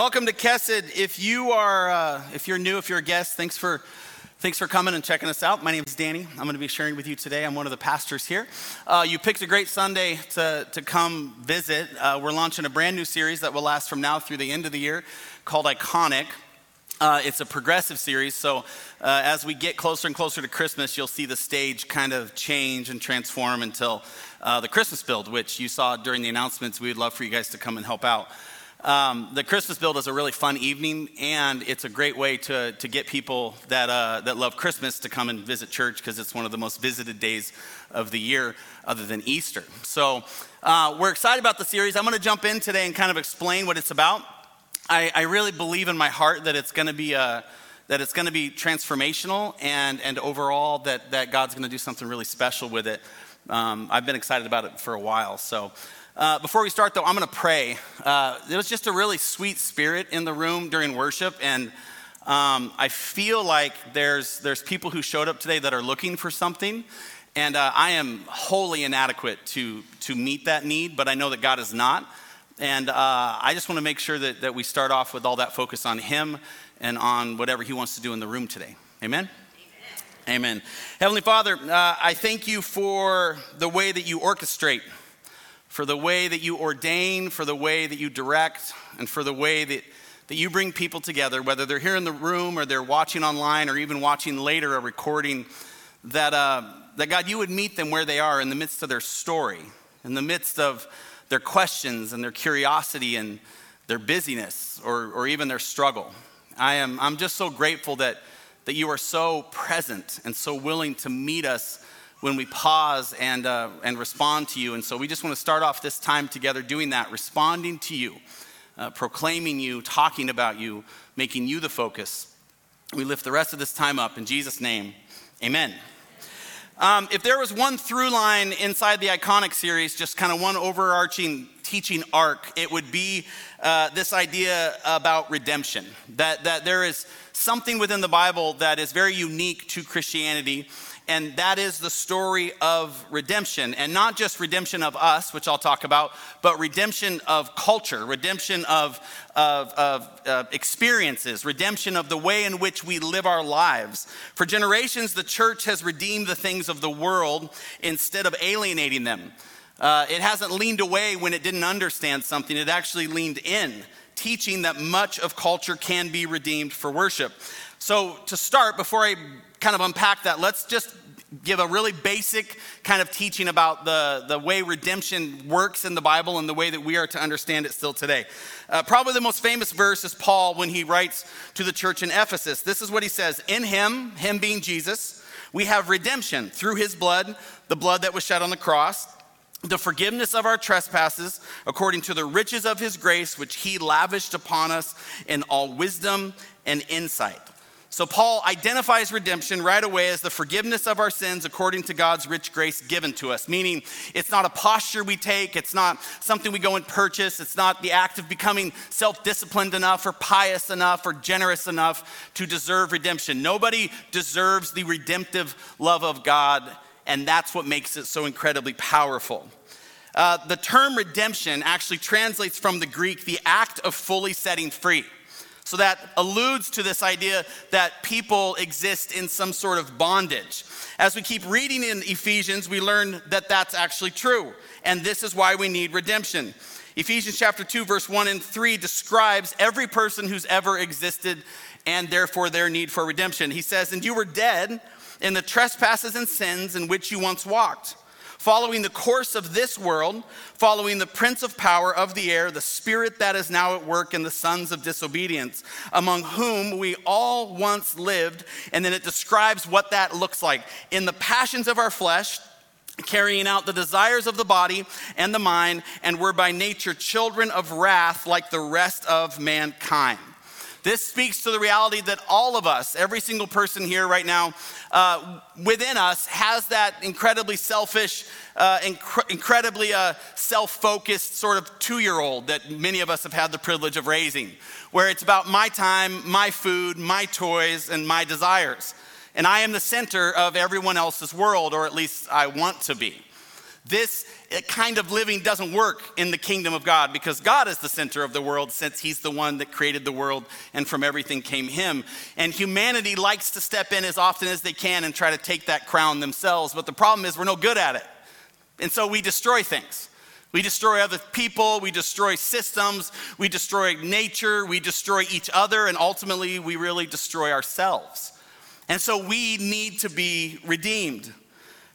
welcome to Kesed. If you are, uh, if you're new, if you're a guest, thanks for, thanks for coming and checking us out. My name is Danny. I'm going to be sharing with you today. I'm one of the pastors here. Uh, you picked a great Sunday to, to come visit. Uh, we're launching a brand new series that will last from now through the end of the year called Iconic. Uh, it's a progressive series, so uh, as we get closer and closer to Christmas, you'll see the stage kind of change and transform until uh, the Christmas build, which you saw during the announcements. We would love for you guys to come and help out. Um, the Christmas build is a really fun evening, and it's a great way to, to get people that, uh, that love Christmas to come and visit church because it's one of the most visited days of the year, other than Easter. So, uh, we're excited about the series. I'm going to jump in today and kind of explain what it's about. I, I really believe in my heart that it's going to be a, uh, that it's going to be transformational and, and overall that, that God's going to do something really special with it. Um, I've been excited about it for a while. So, uh, before we start, though, I'm going to pray. Uh, was just a really sweet spirit in the room during worship, and um, I feel like there's, there's people who showed up today that are looking for something, and uh, I am wholly inadequate to, to meet that need, but I know that God is not. And uh, I just want to make sure that, that we start off with all that focus on Him and on whatever He wants to do in the room today. Amen? Amen. Amen. Heavenly Father, uh, I thank you for the way that you orchestrate, for the way that you ordain, for the way that you direct, and for the way that, that you bring people together, whether they're here in the room or they're watching online or even watching later a recording, that, uh, that God, you would meet them where they are in the midst of their story, in the midst of their questions and their curiosity and their busyness or, or even their struggle. I am, I'm just so grateful that, that you are so present and so willing to meet us when we pause and, uh, and respond to you. And so we just want to start off this time together doing that, responding to you, uh, proclaiming you, talking about you, making you the focus. We lift the rest of this time up in Jesus' name. Amen. Um, if there was one through line inside the Iconic series, just kind of one overarching teaching arc, it would be uh, this idea about redemption. That, that there is something within the Bible that is very unique to Christianity and that is the story of redemption. And not just redemption of us, which I'll talk about, but redemption of culture, redemption of, of, of uh, experiences, redemption of the way in which we live our lives. For generations, the church has redeemed the things of the world instead of alienating them. Uh, it hasn't leaned away when it didn't understand something, it actually leaned in, teaching that much of culture can be redeemed for worship. So, to start, before I kind of unpack that, let's just give a really basic kind of teaching about the, the way redemption works in the Bible and the way that we are to understand it still today. Uh, probably the most famous verse is Paul when he writes to the church in Ephesus. This is what he says In him, him being Jesus, we have redemption through his blood, the blood that was shed on the cross the forgiveness of our trespasses according to the riches of his grace, which he lavished upon us in all wisdom and insight. So, Paul identifies redemption right away as the forgiveness of our sins according to God's rich grace given to us, meaning it's not a posture we take, it's not something we go and purchase, it's not the act of becoming self disciplined enough or pious enough or generous enough to deserve redemption. Nobody deserves the redemptive love of God, and that's what makes it so incredibly powerful. Uh, the term redemption actually translates from the Greek the act of fully setting free. So that alludes to this idea that people exist in some sort of bondage. As we keep reading in Ephesians, we learn that that's actually true. And this is why we need redemption. Ephesians chapter 2, verse 1 and 3 describes every person who's ever existed and therefore their need for redemption. He says, And you were dead in the trespasses and sins in which you once walked following the course of this world, following the prince of power of the air, the spirit that is now at work in the sons of disobedience, among whom we all once lived. And then it describes what that looks like in the passions of our flesh carrying out the desires of the body and the mind, and were by nature children of wrath like the rest of mankind. This speaks to the reality that all of us, every single person here right now, uh, within us has that incredibly selfish, uh, inc- incredibly uh, self focused sort of two year old that many of us have had the privilege of raising, where it's about my time, my food, my toys, and my desires. And I am the center of everyone else's world, or at least I want to be. This uh, kind of living doesn't work in the kingdom of God because God is the center of the world since He's the one that created the world and from everything came Him. And humanity likes to step in as often as they can and try to take that crown themselves. But the problem is we're no good at it. And so we destroy things. We destroy other people, we destroy systems, we destroy nature, we destroy each other, and ultimately we really destroy ourselves. And so we need to be redeemed.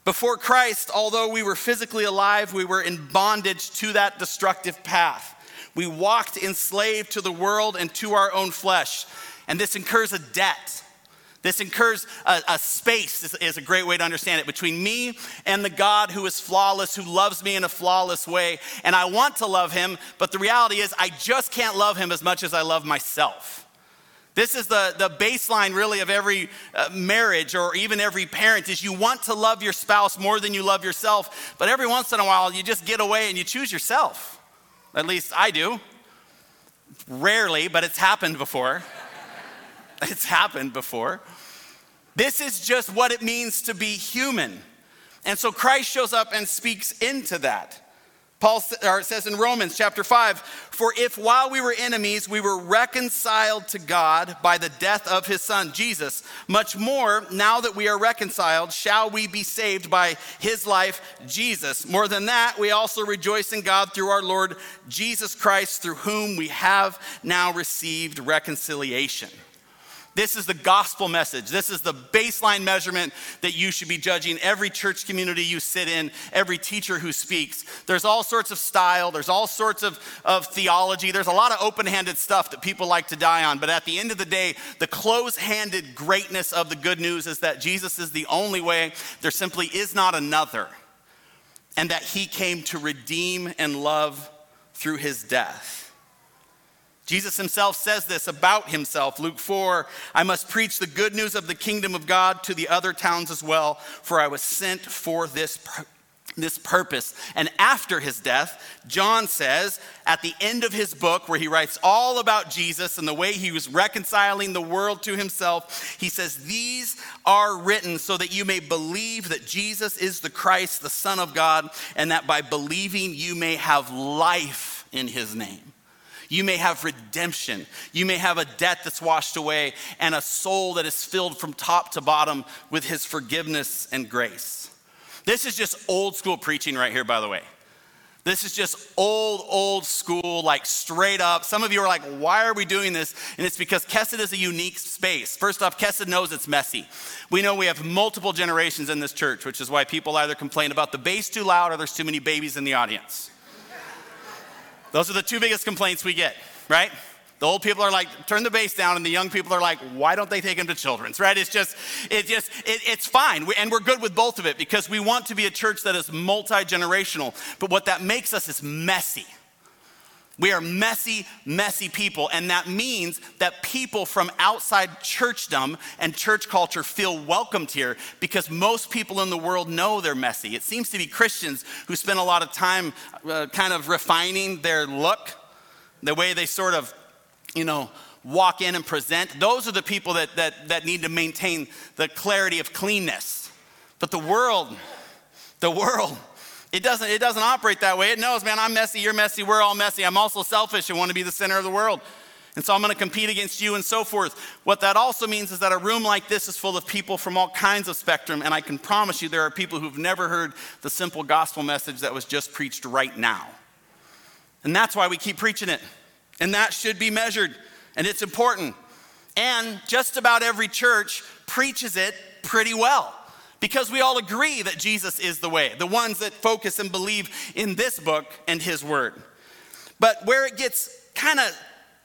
Before Christ, although we were physically alive, we were in bondage to that destructive path. We walked enslaved to the world and to our own flesh. And this incurs a debt. This incurs a, a space, is, is a great way to understand it, between me and the God who is flawless, who loves me in a flawless way. And I want to love him, but the reality is I just can't love him as much as I love myself. This is the, the baseline, really, of every uh, marriage or even every parent is you want to love your spouse more than you love yourself, but every once in a while you just get away and you choose yourself. At least I do. Rarely, but it's happened before. it's happened before. This is just what it means to be human. And so Christ shows up and speaks into that. Paul says in Romans chapter 5 For if while we were enemies, we were reconciled to God by the death of his son, Jesus, much more, now that we are reconciled, shall we be saved by his life, Jesus. More than that, we also rejoice in God through our Lord Jesus Christ, through whom we have now received reconciliation. This is the gospel message. This is the baseline measurement that you should be judging every church community you sit in, every teacher who speaks. There's all sorts of style, there's all sorts of, of theology, there's a lot of open handed stuff that people like to die on. But at the end of the day, the close handed greatness of the good news is that Jesus is the only way, there simply is not another, and that he came to redeem and love through his death. Jesus himself says this about himself. Luke 4 I must preach the good news of the kingdom of God to the other towns as well, for I was sent for this, this purpose. And after his death, John says at the end of his book, where he writes all about Jesus and the way he was reconciling the world to himself, he says, These are written so that you may believe that Jesus is the Christ, the Son of God, and that by believing you may have life in his name. You may have redemption. You may have a debt that's washed away and a soul that is filled from top to bottom with his forgiveness and grace. This is just old school preaching right here, by the way. This is just old, old school, like straight up. Some of you are like, why are we doing this? And it's because Kesed is a unique space. First off, Kesed knows it's messy. We know we have multiple generations in this church, which is why people either complain about the bass too loud or there's too many babies in the audience. Those are the two biggest complaints we get, right? The old people are like, turn the bass down, and the young people are like, why don't they take them to children's, right? It's just, it's just, it, it's fine. We, and we're good with both of it because we want to be a church that is multi generational. But what that makes us is messy. We are messy, messy people. And that means that people from outside churchdom and church culture feel welcomed here because most people in the world know they're messy. It seems to be Christians who spend a lot of time uh, kind of refining their look, the way they sort of, you know, walk in and present. Those are the people that, that, that need to maintain the clarity of cleanness. But the world, the world, it doesn't, it doesn't operate that way. It knows, man, I'm messy, you're messy, we're all messy. I'm also selfish and want to be the center of the world. And so I'm going to compete against you and so forth. What that also means is that a room like this is full of people from all kinds of spectrum. And I can promise you there are people who've never heard the simple gospel message that was just preached right now. And that's why we keep preaching it. And that should be measured. And it's important. And just about every church preaches it pretty well because we all agree that Jesus is the way, the ones that focus and believe in this book and his word. But where it gets kind of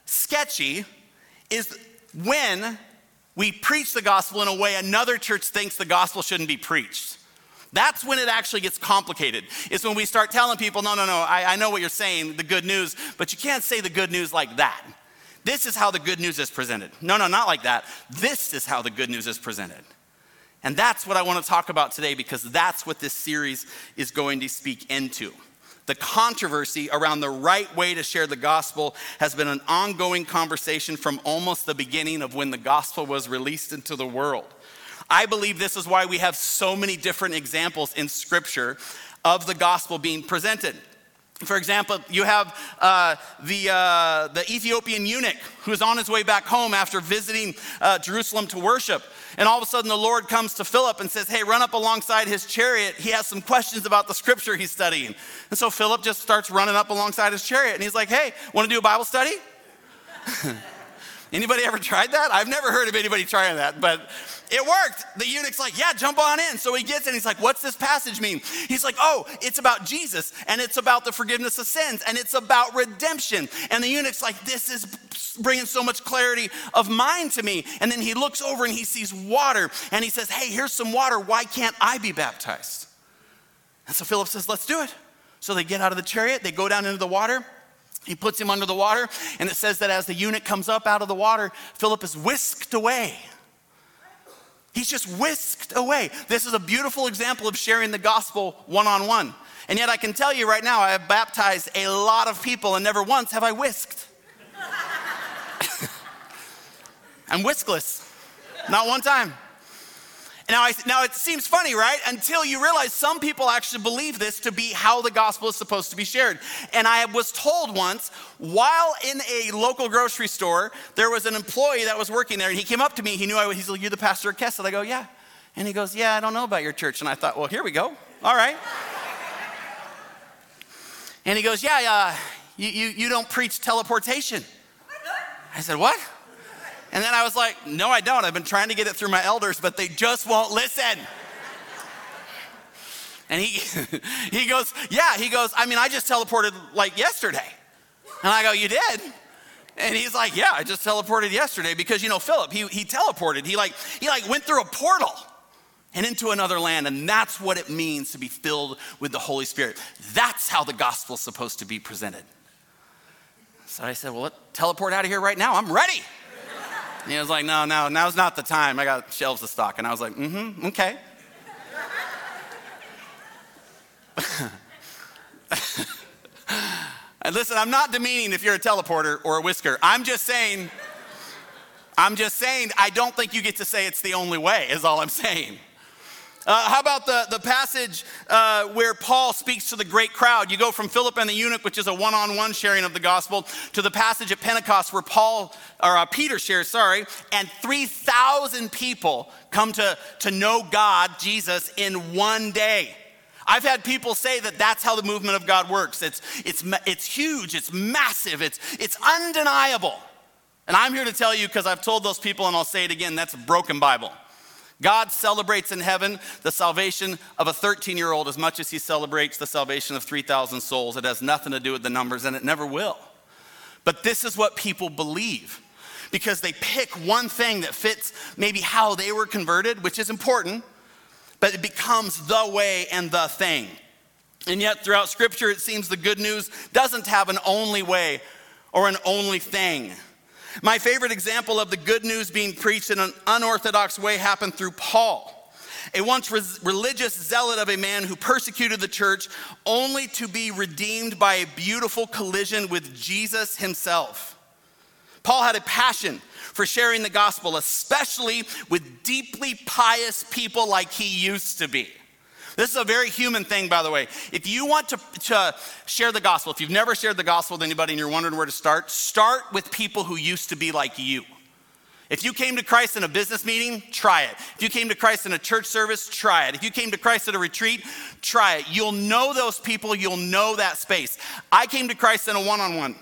sketchy is when we preach the gospel in a way another church thinks the gospel shouldn't be preached. That's when it actually gets complicated. Is when we start telling people, no, no, no, I, I know what you're saying, the good news, but you can't say the good news like that. This is how the good news is presented. No, no, not like that. This is how the good news is presented. And that's what I want to talk about today because that's what this series is going to speak into. The controversy around the right way to share the gospel has been an ongoing conversation from almost the beginning of when the gospel was released into the world. I believe this is why we have so many different examples in scripture of the gospel being presented. For example, you have uh, the, uh, the Ethiopian eunuch who's on his way back home after visiting uh, Jerusalem to worship. And all of a sudden, the Lord comes to Philip and says, Hey, run up alongside his chariot. He has some questions about the scripture he's studying. And so Philip just starts running up alongside his chariot and he's like, Hey, want to do a Bible study? Anybody ever tried that? I've never heard of anybody trying that, but it worked. The eunuch's like, yeah, jump on in. So he gets in. He's like, what's this passage mean? He's like, oh, it's about Jesus and it's about the forgiveness of sins and it's about redemption. And the eunuch's like, this is bringing so much clarity of mind to me. And then he looks over and he sees water and he says, hey, here's some water. Why can't I be baptized? And so Philip says, let's do it. So they get out of the chariot, they go down into the water. He puts him under the water, and it says that as the eunuch comes up out of the water, Philip is whisked away. He's just whisked away. This is a beautiful example of sharing the gospel one on one. And yet, I can tell you right now, I have baptized a lot of people, and never once have I whisked. I'm whiskless, not one time. Now, I, now it seems funny, right? Until you realize some people actually believe this to be how the gospel is supposed to be shared. And I was told once, while in a local grocery store, there was an employee that was working there, and he came up to me. He knew I was, he's like, You're the pastor of Kesed. I go, Yeah. And he goes, Yeah, I don't know about your church. And I thought, Well, here we go. All right. and he goes, Yeah, uh, you, you, you don't preach teleportation. I said, What? And then I was like, no, I don't. I've been trying to get it through my elders, but they just won't listen. And he, he goes, yeah, he goes, I mean, I just teleported like yesterday. And I go, you did? And he's like, yeah, I just teleported yesterday because, you know, Philip, he, he teleported. He like, he like went through a portal and into another land. And that's what it means to be filled with the Holy Spirit. That's how the gospel's supposed to be presented. So I said, well, teleport out of here right now. I'm ready. And he was like, no, no, now's not the time. I got shelves to stock. And I was like, mm-hmm, okay. and listen, I'm not demeaning if you're a teleporter or a whisker. I'm just saying, I'm just saying, I don't think you get to say it's the only way, is all I'm saying. Uh, how about the, the passage uh, where Paul speaks to the great crowd? You go from Philip and the eunuch, which is a one on one sharing of the gospel, to the passage at Pentecost where Paul, or uh, Peter shares, sorry, and 3,000 people come to, to know God, Jesus, in one day. I've had people say that that's how the movement of God works. It's, it's, it's huge, it's massive, it's, it's undeniable. And I'm here to tell you because I've told those people, and I'll say it again that's a broken Bible. God celebrates in heaven the salvation of a 13 year old as much as he celebrates the salvation of 3,000 souls. It has nothing to do with the numbers, and it never will. But this is what people believe because they pick one thing that fits maybe how they were converted, which is important, but it becomes the way and the thing. And yet, throughout Scripture, it seems the good news doesn't have an only way or an only thing. My favorite example of the good news being preached in an unorthodox way happened through Paul, a once religious zealot of a man who persecuted the church only to be redeemed by a beautiful collision with Jesus himself. Paul had a passion for sharing the gospel, especially with deeply pious people like he used to be. This is a very human thing, by the way. If you want to, to share the gospel, if you've never shared the gospel with anybody and you're wondering where to start, start with people who used to be like you. If you came to Christ in a business meeting, try it. If you came to Christ in a church service, try it. If you came to Christ at a retreat, try it. You'll know those people, you'll know that space. I came to Christ in a one on one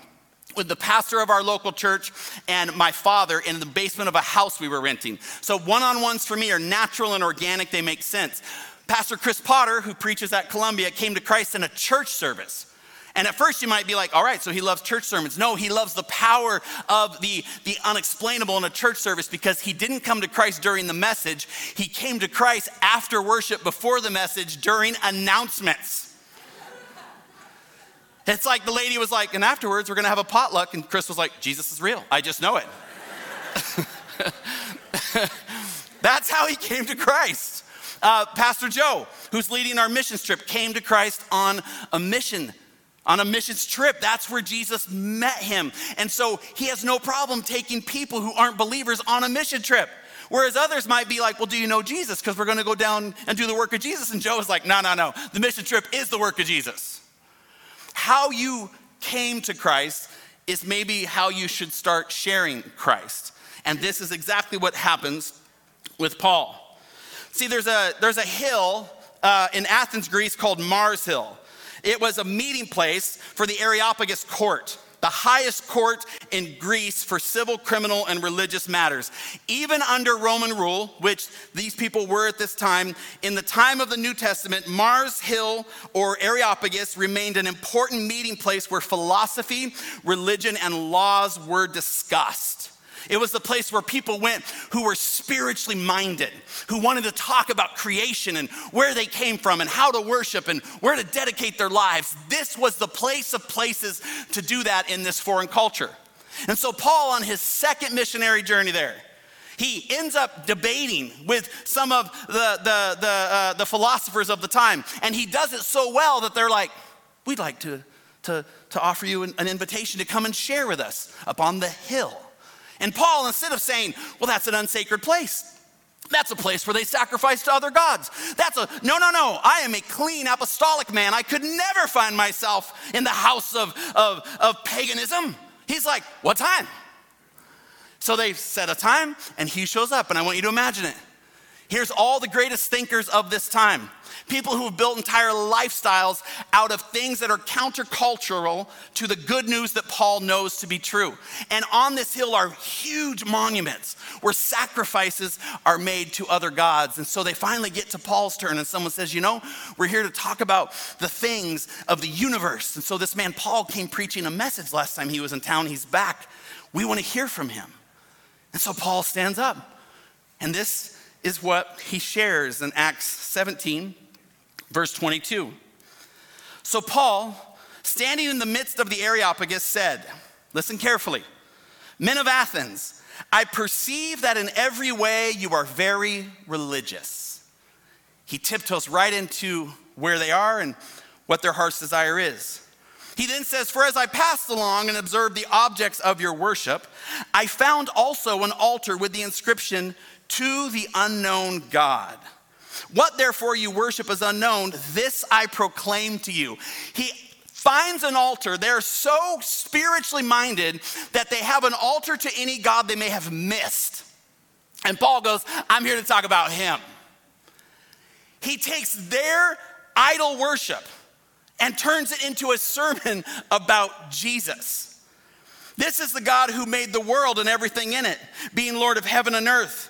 with the pastor of our local church and my father in the basement of a house we were renting. So one on ones for me are natural and organic, they make sense. Pastor Chris Potter, who preaches at Columbia, came to Christ in a church service. And at first you might be like, all right, so he loves church sermons. No, he loves the power of the, the unexplainable in a church service because he didn't come to Christ during the message. He came to Christ after worship, before the message, during announcements. It's like the lady was like, and afterwards we're gonna have a potluck. And Chris was like, Jesus is real. I just know it. That's how he came to Christ. Uh, Pastor Joe, who's leading our missions trip, came to Christ on a mission on a missions trip. That's where Jesus met him. And so he has no problem taking people who aren't believers on a mission trip. Whereas others might be like, well, do you know Jesus? Because we're going to go down and do the work of Jesus. And Joe is like, no, no, no. The mission trip is the work of Jesus. How you came to Christ is maybe how you should start sharing Christ. And this is exactly what happens with Paul. See, there's a, there's a hill uh, in Athens, Greece called Mars Hill. It was a meeting place for the Areopagus court, the highest court in Greece for civil, criminal, and religious matters. Even under Roman rule, which these people were at this time, in the time of the New Testament, Mars Hill or Areopagus remained an important meeting place where philosophy, religion, and laws were discussed. It was the place where people went who were spiritually minded, who wanted to talk about creation and where they came from and how to worship and where to dedicate their lives. This was the place of places to do that in this foreign culture. And so, Paul, on his second missionary journey there, he ends up debating with some of the, the, the, uh, the philosophers of the time. And he does it so well that they're like, we'd like to, to, to offer you an, an invitation to come and share with us up on the hill. And Paul, instead of saying, well, that's an unsacred place, that's a place where they sacrifice to other gods. That's a, no, no, no. I am a clean apostolic man. I could never find myself in the house of, of, of paganism. He's like, what time? So they set a time and he shows up, and I want you to imagine it. Here's all the greatest thinkers of this time people who have built entire lifestyles out of things that are countercultural to the good news that Paul knows to be true. And on this hill are huge monuments where sacrifices are made to other gods. And so they finally get to Paul's turn, and someone says, You know, we're here to talk about the things of the universe. And so this man, Paul, came preaching a message last time he was in town. He's back. We want to hear from him. And so Paul stands up. And this is what he shares in Acts 17, verse 22. So Paul, standing in the midst of the Areopagus, said, Listen carefully, men of Athens, I perceive that in every way you are very religious. He tiptoes right into where they are and what their heart's desire is. He then says, For as I passed along and observed the objects of your worship, I found also an altar with the inscription, To the unknown God. What therefore you worship as unknown, this I proclaim to you. He finds an altar. They're so spiritually minded that they have an altar to any God they may have missed. And Paul goes, I'm here to talk about him. He takes their idol worship and turns it into a sermon about Jesus. This is the God who made the world and everything in it, being Lord of heaven and earth.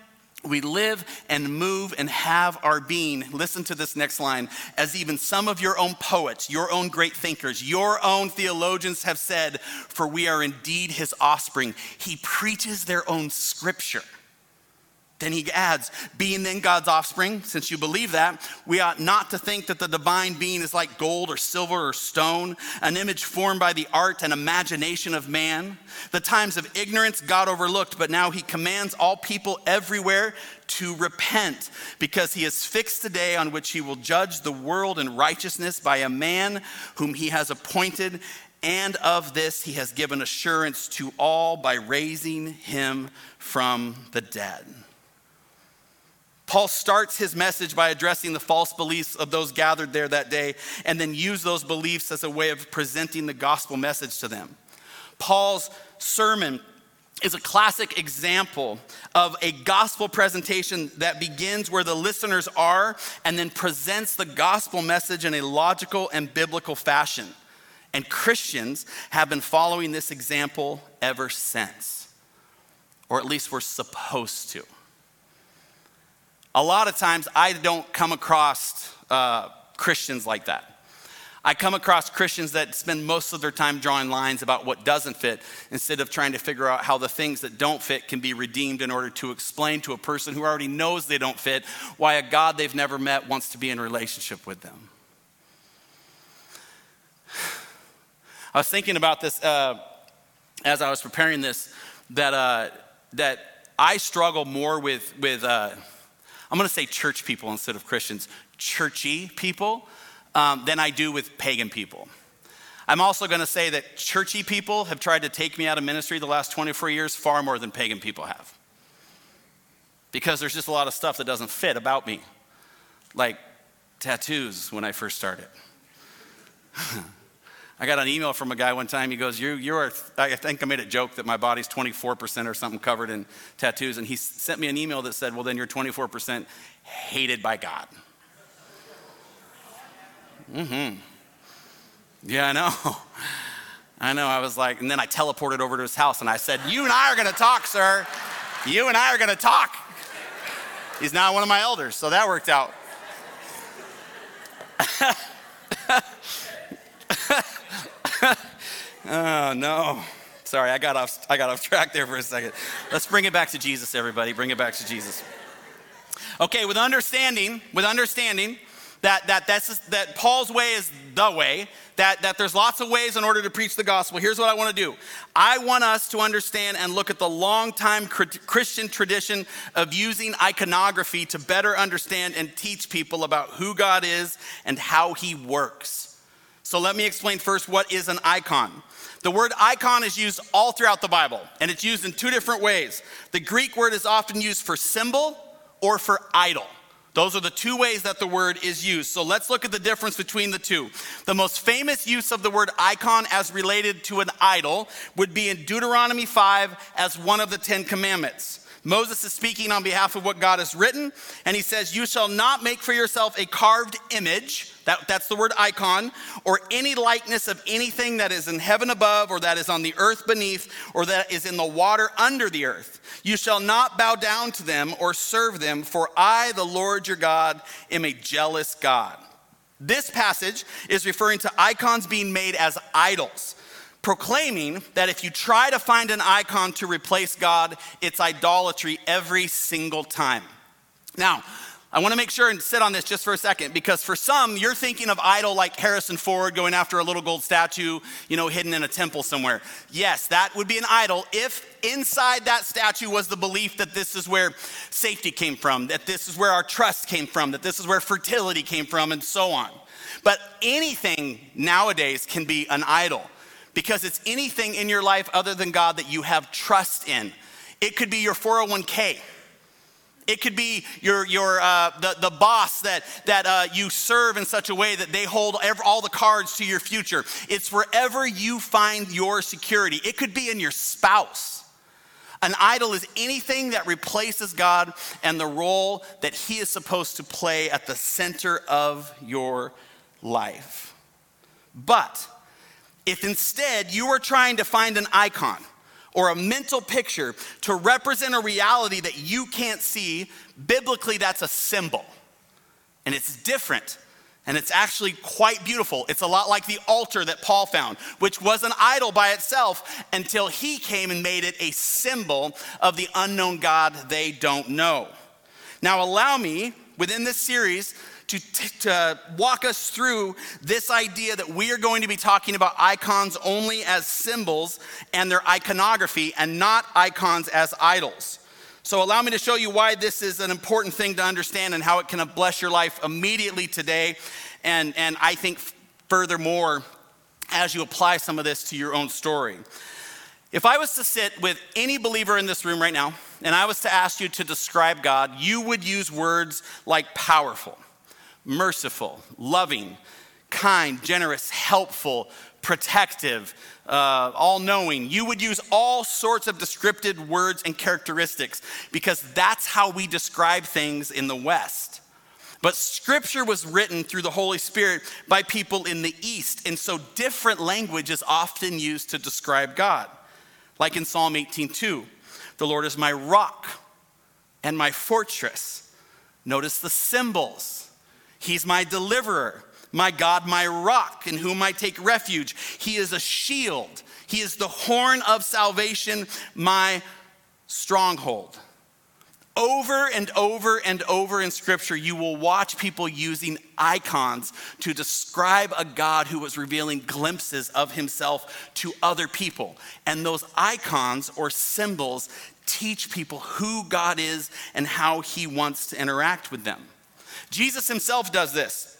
we live and move and have our being. Listen to this next line. As even some of your own poets, your own great thinkers, your own theologians have said, for we are indeed his offspring. He preaches their own scripture. Then he adds, being then God's offspring, since you believe that, we ought not to think that the divine being is like gold or silver or stone, an image formed by the art and imagination of man. The times of ignorance God overlooked, but now he commands all people everywhere to repent, because he has fixed the day on which he will judge the world in righteousness by a man whom he has appointed. And of this he has given assurance to all by raising him from the dead. Paul starts his message by addressing the false beliefs of those gathered there that day and then use those beliefs as a way of presenting the gospel message to them. Paul's sermon is a classic example of a gospel presentation that begins where the listeners are and then presents the gospel message in a logical and biblical fashion. And Christians have been following this example ever since, or at least we're supposed to. A lot of times I don't come across uh, Christians like that. I come across Christians that spend most of their time drawing lines about what doesn't fit instead of trying to figure out how the things that don't fit can be redeemed in order to explain to a person who already knows they don't fit why a God they've never met wants to be in relationship with them. I was thinking about this uh, as I was preparing this that, uh, that I struggle more with, with uh, I'm going to say church people instead of Christians, churchy people um, than I do with pagan people. I'm also going to say that churchy people have tried to take me out of ministry the last 24 years far more than pagan people have. Because there's just a lot of stuff that doesn't fit about me, like tattoos when I first started. I got an email from a guy one time. He goes, you, you are, I think I made a joke that my body's 24% or something covered in tattoos. And he sent me an email that said, Well, then you're 24% hated by God. Mm-hmm. Yeah, I know. I know. I was like, and then I teleported over to his house and I said, You and I are going to talk, sir. You and I are going to talk. He's now one of my elders, so that worked out. oh, no. Sorry, I got, off, I got off track there for a second. Let's bring it back to Jesus, everybody. Bring it back to Jesus. Okay, with understanding, with understanding, that, that, that's, that Paul's way is the way, that, that there's lots of ways in order to preach the gospel. Here's what I want to do I want us to understand and look at the long-time Christian tradition of using iconography to better understand and teach people about who God is and how he works. So let me explain first what is an icon. The word icon is used all throughout the Bible, and it's used in two different ways. The Greek word is often used for symbol or for idol. Those are the two ways that the word is used. So let's look at the difference between the two. The most famous use of the word icon as related to an idol would be in Deuteronomy 5 as one of the Ten Commandments. Moses is speaking on behalf of what God has written, and he says, You shall not make for yourself a carved image, that, that's the word icon, or any likeness of anything that is in heaven above, or that is on the earth beneath, or that is in the water under the earth. You shall not bow down to them or serve them, for I, the Lord your God, am a jealous God. This passage is referring to icons being made as idols proclaiming that if you try to find an icon to replace God, it's idolatry every single time. Now, I want to make sure and sit on this just for a second because for some, you're thinking of idol like Harrison Ford going after a little gold statue, you know, hidden in a temple somewhere. Yes, that would be an idol if inside that statue was the belief that this is where safety came from, that this is where our trust came from, that this is where fertility came from, and so on. But anything nowadays can be an idol because it's anything in your life other than God that you have trust in. It could be your 401k. It could be your, your, uh, the, the boss that, that uh, you serve in such a way that they hold all the cards to your future. It's wherever you find your security. It could be in your spouse. An idol is anything that replaces God and the role that He is supposed to play at the center of your life. But if instead you are trying to find an icon or a mental picture to represent a reality that you can't see, biblically that's a symbol. And it's different. And it's actually quite beautiful. It's a lot like the altar that Paul found, which was an idol by itself until he came and made it a symbol of the unknown God they don't know. Now, allow me, within this series, to, to walk us through this idea that we are going to be talking about icons only as symbols and their iconography and not icons as idols. So, allow me to show you why this is an important thing to understand and how it can bless your life immediately today. And, and I think, furthermore, as you apply some of this to your own story. If I was to sit with any believer in this room right now, and I was to ask you to describe God, you would use words like powerful, merciful, loving, kind, generous, helpful, protective, uh, all knowing. You would use all sorts of descriptive words and characteristics because that's how we describe things in the West. But scripture was written through the Holy Spirit by people in the East, and so different language is often used to describe God. Like in Psalm 18:2, the Lord is my rock and my fortress. Notice the symbols. He's my deliverer, my God, my rock, in whom I take refuge. He is a shield. He is the horn of salvation, my stronghold. Over and over and over in Scripture, you will watch people using icons to describe a God who was revealing glimpses of himself to other people. And those icons or symbols teach people who God is and how he wants to interact with them. Jesus himself does this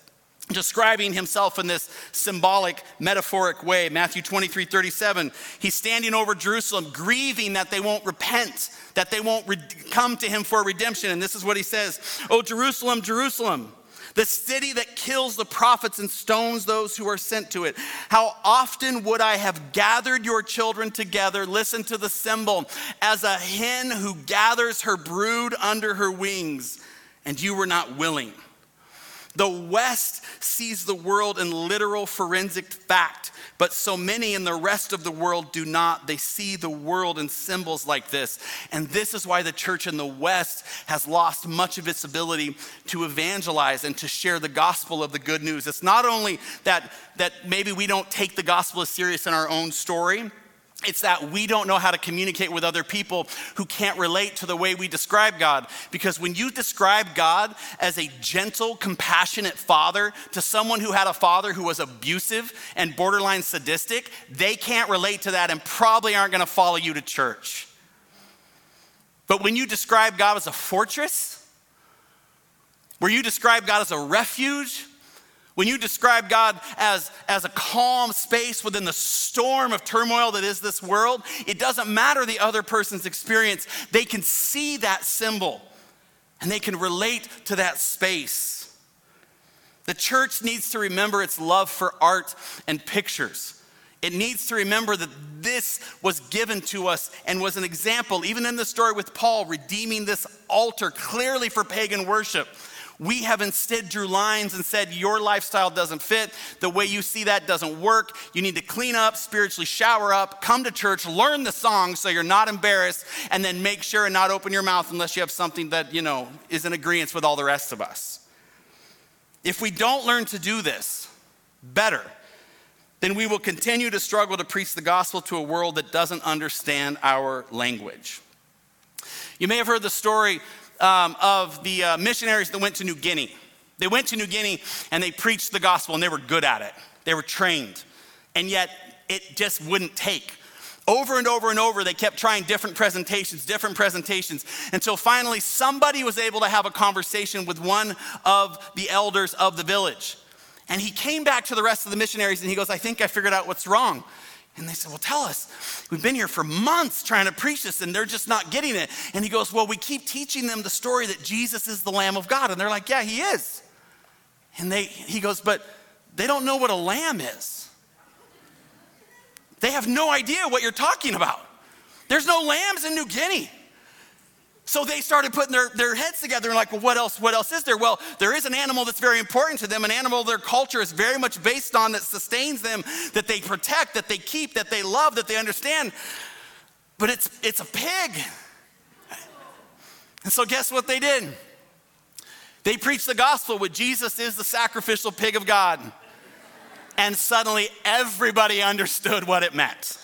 describing himself in this symbolic, metaphoric way. Matthew 23 37, he's standing over Jerusalem, grieving that they won't repent, that they won't re- come to him for redemption. And this is what he says Oh, Jerusalem, Jerusalem. The city that kills the prophets and stones those who are sent to it. How often would I have gathered your children together, listen to the symbol, as a hen who gathers her brood under her wings, and you were not willing. The West sees the world in literal forensic fact, but so many in the rest of the world do not. They see the world in symbols like this. And this is why the church in the West has lost much of its ability to evangelize and to share the gospel of the good news. It's not only that, that maybe we don't take the gospel as serious in our own story, it's that we don't know how to communicate with other people who can't relate to the way we describe God. Because when you describe God as a gentle, compassionate father to someone who had a father who was abusive and borderline sadistic, they can't relate to that and probably aren't going to follow you to church. But when you describe God as a fortress, where you describe God as a refuge, when you describe God as, as a calm space within the storm of turmoil that is this world, it doesn't matter the other person's experience. They can see that symbol and they can relate to that space. The church needs to remember its love for art and pictures. It needs to remember that this was given to us and was an example, even in the story with Paul, redeeming this altar clearly for pagan worship. We have instead drew lines and said, Your lifestyle doesn't fit. The way you see that doesn't work. You need to clean up, spiritually shower up, come to church, learn the song so you're not embarrassed, and then make sure and not open your mouth unless you have something that, you know, is in agreement with all the rest of us. If we don't learn to do this better, then we will continue to struggle to preach the gospel to a world that doesn't understand our language. You may have heard the story um, of the uh, missionaries that went to New Guinea. They went to New Guinea and they preached the gospel and they were good at it. They were trained. And yet it just wouldn't take. Over and over and over, they kept trying different presentations, different presentations, until finally somebody was able to have a conversation with one of the elders of the village. And he came back to the rest of the missionaries and he goes, I think I figured out what's wrong. And they said, Well, tell us. We've been here for months trying to preach this and they're just not getting it. And he goes, Well, we keep teaching them the story that Jesus is the Lamb of God. And they're like, Yeah, he is. And they, he goes, But they don't know what a lamb is. They have no idea what you're talking about. There's no lambs in New Guinea. So they started putting their, their heads together and like, well, what else, what else is there? Well, there is an animal that's very important to them, an animal their culture is very much based on that sustains them, that they protect, that they keep, that they love, that they understand. But it's it's a pig. And so guess what they did? They preached the gospel with Jesus is the sacrificial pig of God. And suddenly everybody understood what it meant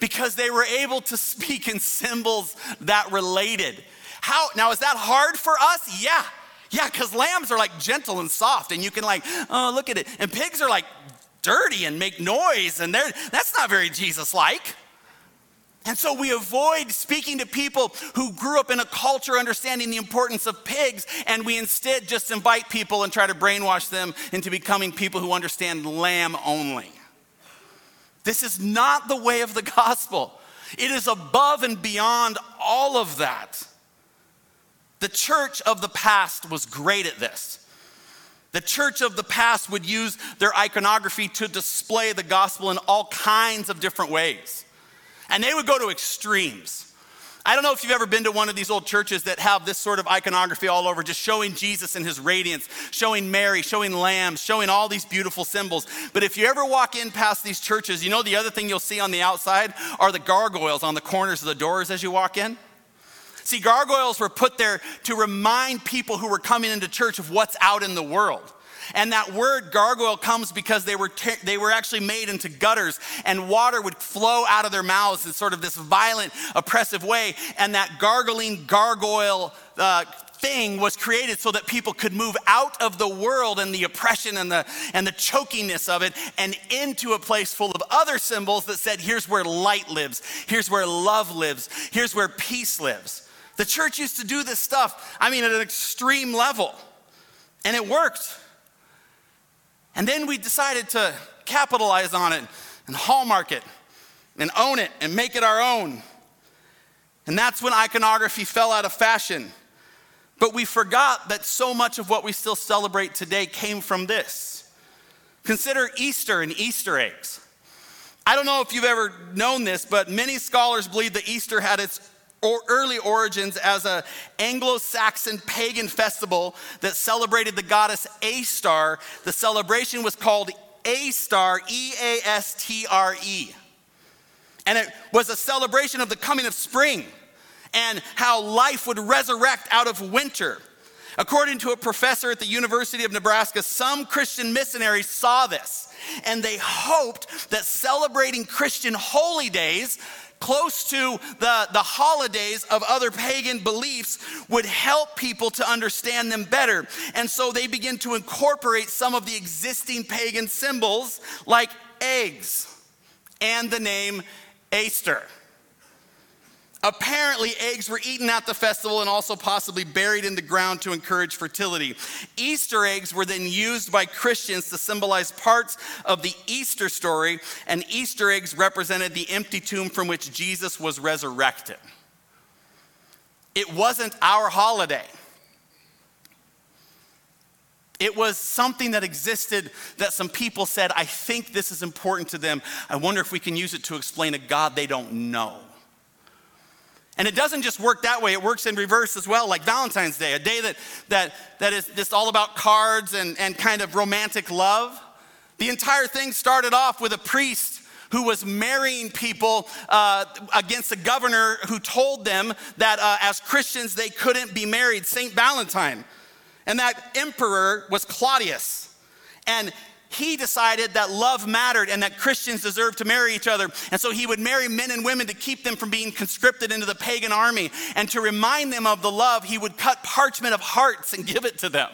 because they were able to speak in symbols that related. How now is that hard for us? Yeah. Yeah, because lambs are like gentle and soft, and you can like, oh, look at it. And pigs are like dirty and make noise, and they're that's not very Jesus-like. And so we avoid speaking to people who grew up in a culture understanding the importance of pigs, and we instead just invite people and try to brainwash them into becoming people who understand lamb only. This is not the way of the gospel. It is above and beyond all of that. The church of the past was great at this. The church of the past would use their iconography to display the gospel in all kinds of different ways. And they would go to extremes. I don't know if you've ever been to one of these old churches that have this sort of iconography all over, just showing Jesus and his radiance, showing Mary, showing lambs, showing all these beautiful symbols. But if you ever walk in past these churches, you know the other thing you'll see on the outside are the gargoyles on the corners of the doors as you walk in. See, gargoyles were put there to remind people who were coming into church of what's out in the world. And that word gargoyle comes because they were, te- they were actually made into gutters, and water would flow out of their mouths in sort of this violent, oppressive way. And that gargling gargoyle uh, thing was created so that people could move out of the world and the oppression and the, and the chokiness of it and into a place full of other symbols that said, here's where light lives, here's where love lives, here's where peace lives. The church used to do this stuff, I mean, at an extreme level, and it worked. And then we decided to capitalize on it and hallmark it and own it and make it our own. And that's when iconography fell out of fashion. But we forgot that so much of what we still celebrate today came from this. Consider Easter and Easter eggs. I don't know if you've ever known this, but many scholars believe that Easter had its early origins as an Anglo-Saxon pagan festival that celebrated the goddess Astar. The celebration was called Astar, E-A-S-T-R-E. And it was a celebration of the coming of spring and how life would resurrect out of winter. According to a professor at the University of Nebraska, some Christian missionaries saw this and they hoped that celebrating Christian holy days close to the, the holidays of other pagan beliefs would help people to understand them better. And so they begin to incorporate some of the existing pagan symbols like eggs and the name Easter. Apparently, eggs were eaten at the festival and also possibly buried in the ground to encourage fertility. Easter eggs were then used by Christians to symbolize parts of the Easter story, and Easter eggs represented the empty tomb from which Jesus was resurrected. It wasn't our holiday. It was something that existed that some people said, I think this is important to them. I wonder if we can use it to explain a God they don't know. And it doesn't just work that way, it works in reverse as well, like Valentine's Day, a day that, that, that is just all about cards and, and kind of romantic love. The entire thing started off with a priest who was marrying people uh, against a governor who told them that uh, as Christians they couldn't be married, St. Valentine. And that emperor was Claudius. And he decided that love mattered and that Christians deserved to marry each other. And so he would marry men and women to keep them from being conscripted into the pagan army. And to remind them of the love, he would cut parchment of hearts and give it to them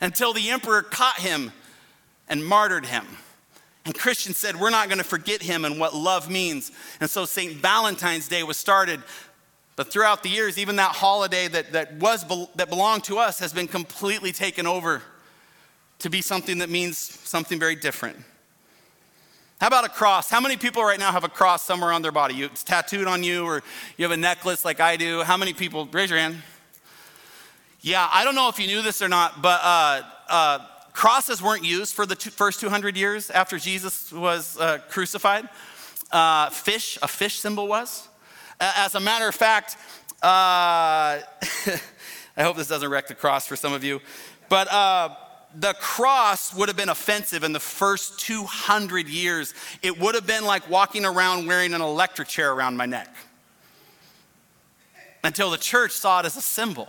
until the emperor caught him and martyred him. And Christians said, We're not going to forget him and what love means. And so St. Valentine's Day was started. But throughout the years, even that holiday that, that, was, that belonged to us has been completely taken over to be something that means something very different. How about a cross? How many people right now have a cross somewhere on their body? It's tattooed on you, or you have a necklace like I do. How many people? Raise your hand. Yeah, I don't know if you knew this or not, but uh, uh, crosses weren't used for the two, first 200 years after Jesus was uh, crucified. Uh, fish, a fish symbol was. As a matter of fact, uh, I hope this doesn't wreck the cross for some of you, but uh, the cross would have been offensive in the first 200 years. It would have been like walking around wearing an electric chair around my neck until the church saw it as a symbol.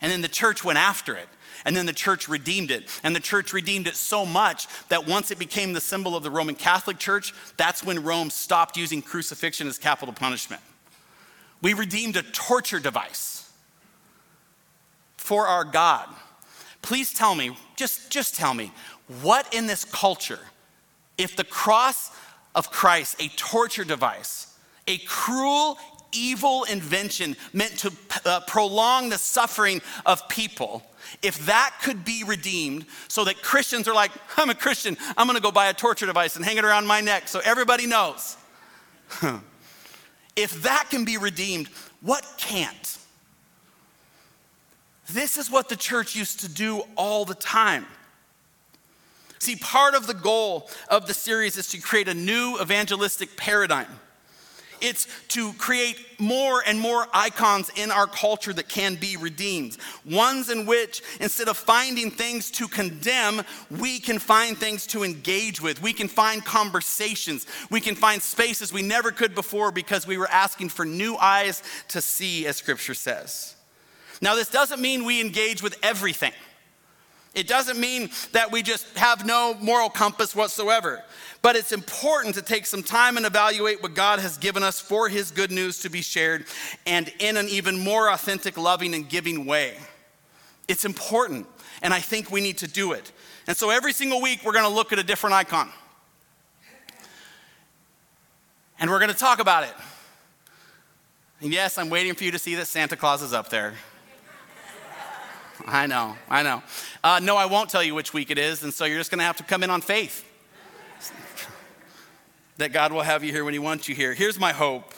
And then the church went after it. And then the church redeemed it. And the church redeemed it so much that once it became the symbol of the Roman Catholic Church, that's when Rome stopped using crucifixion as capital punishment. We redeemed a torture device for our God. Please tell me, just, just tell me, what in this culture, if the cross of Christ, a torture device, a cruel, evil invention meant to uh, prolong the suffering of people, if that could be redeemed so that Christians are like, I'm a Christian, I'm gonna go buy a torture device and hang it around my neck so everybody knows. if that can be redeemed, what can't? This is what the church used to do all the time. See, part of the goal of the series is to create a new evangelistic paradigm. It's to create more and more icons in our culture that can be redeemed. Ones in which, instead of finding things to condemn, we can find things to engage with. We can find conversations. We can find spaces we never could before because we were asking for new eyes to see, as scripture says. Now, this doesn't mean we engage with everything. It doesn't mean that we just have no moral compass whatsoever. But it's important to take some time and evaluate what God has given us for His good news to be shared and in an even more authentic, loving, and giving way. It's important, and I think we need to do it. And so every single week, we're gonna look at a different icon. And we're gonna talk about it. And yes, I'm waiting for you to see that Santa Claus is up there. I know, I know. Uh, no, I won't tell you which week it is, and so you're just gonna have to come in on faith that God will have you here when He wants you here. Here's my hope.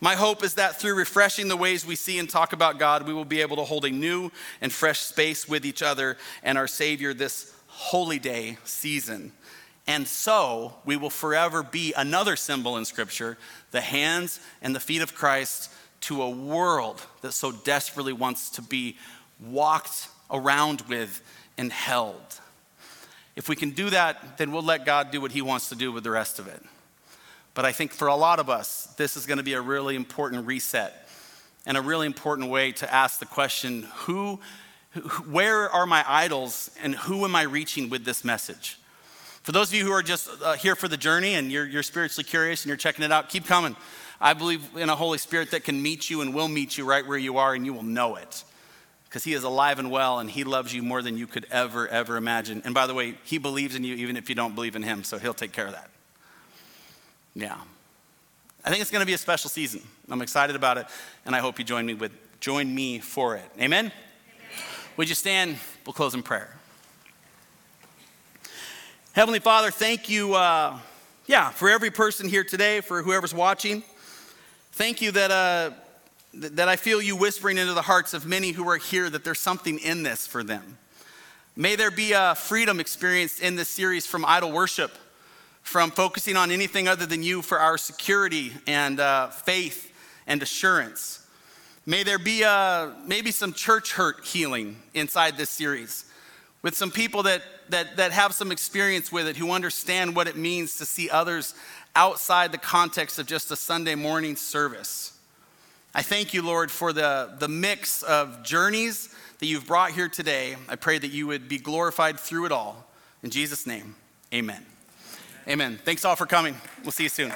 My hope is that through refreshing the ways we see and talk about God, we will be able to hold a new and fresh space with each other and our Savior this holy day season. And so we will forever be another symbol in Scripture the hands and the feet of Christ to a world that so desperately wants to be walked around with and held. If we can do that, then we'll let God do what He wants to do with the rest of it. But I think for a lot of us, this is going to be a really important reset and a really important way to ask the question who, where are my idols and who am I reaching with this message? For those of you who are just uh, here for the journey and you're, you're spiritually curious and you're checking it out, keep coming. I believe in a Holy Spirit that can meet you and will meet you right where you are, and you will know it. Because He is alive and well, and He loves you more than you could ever, ever imagine. And by the way, He believes in you even if you don't believe in Him, so He'll take care of that. Yeah. I think it's going to be a special season. I'm excited about it, and I hope you join me with join me for it. Amen. Amen. Would you stand? We'll close in prayer. Heavenly Father, thank you, uh, yeah, for every person here today, for whoever's watching. Thank you that, uh, that I feel you whispering into the hearts of many who are here that there's something in this for them. May there be a freedom experienced in this series from idol worship from focusing on anything other than you for our security and uh, faith and assurance. May there be a, uh, maybe some church hurt healing inside this series with some people that, that, that have some experience with it who understand what it means to see others outside the context of just a Sunday morning service. I thank you, Lord, for the, the mix of journeys that you've brought here today. I pray that you would be glorified through it all. In Jesus' name, amen. Amen. Thanks all for coming. We'll see you soon.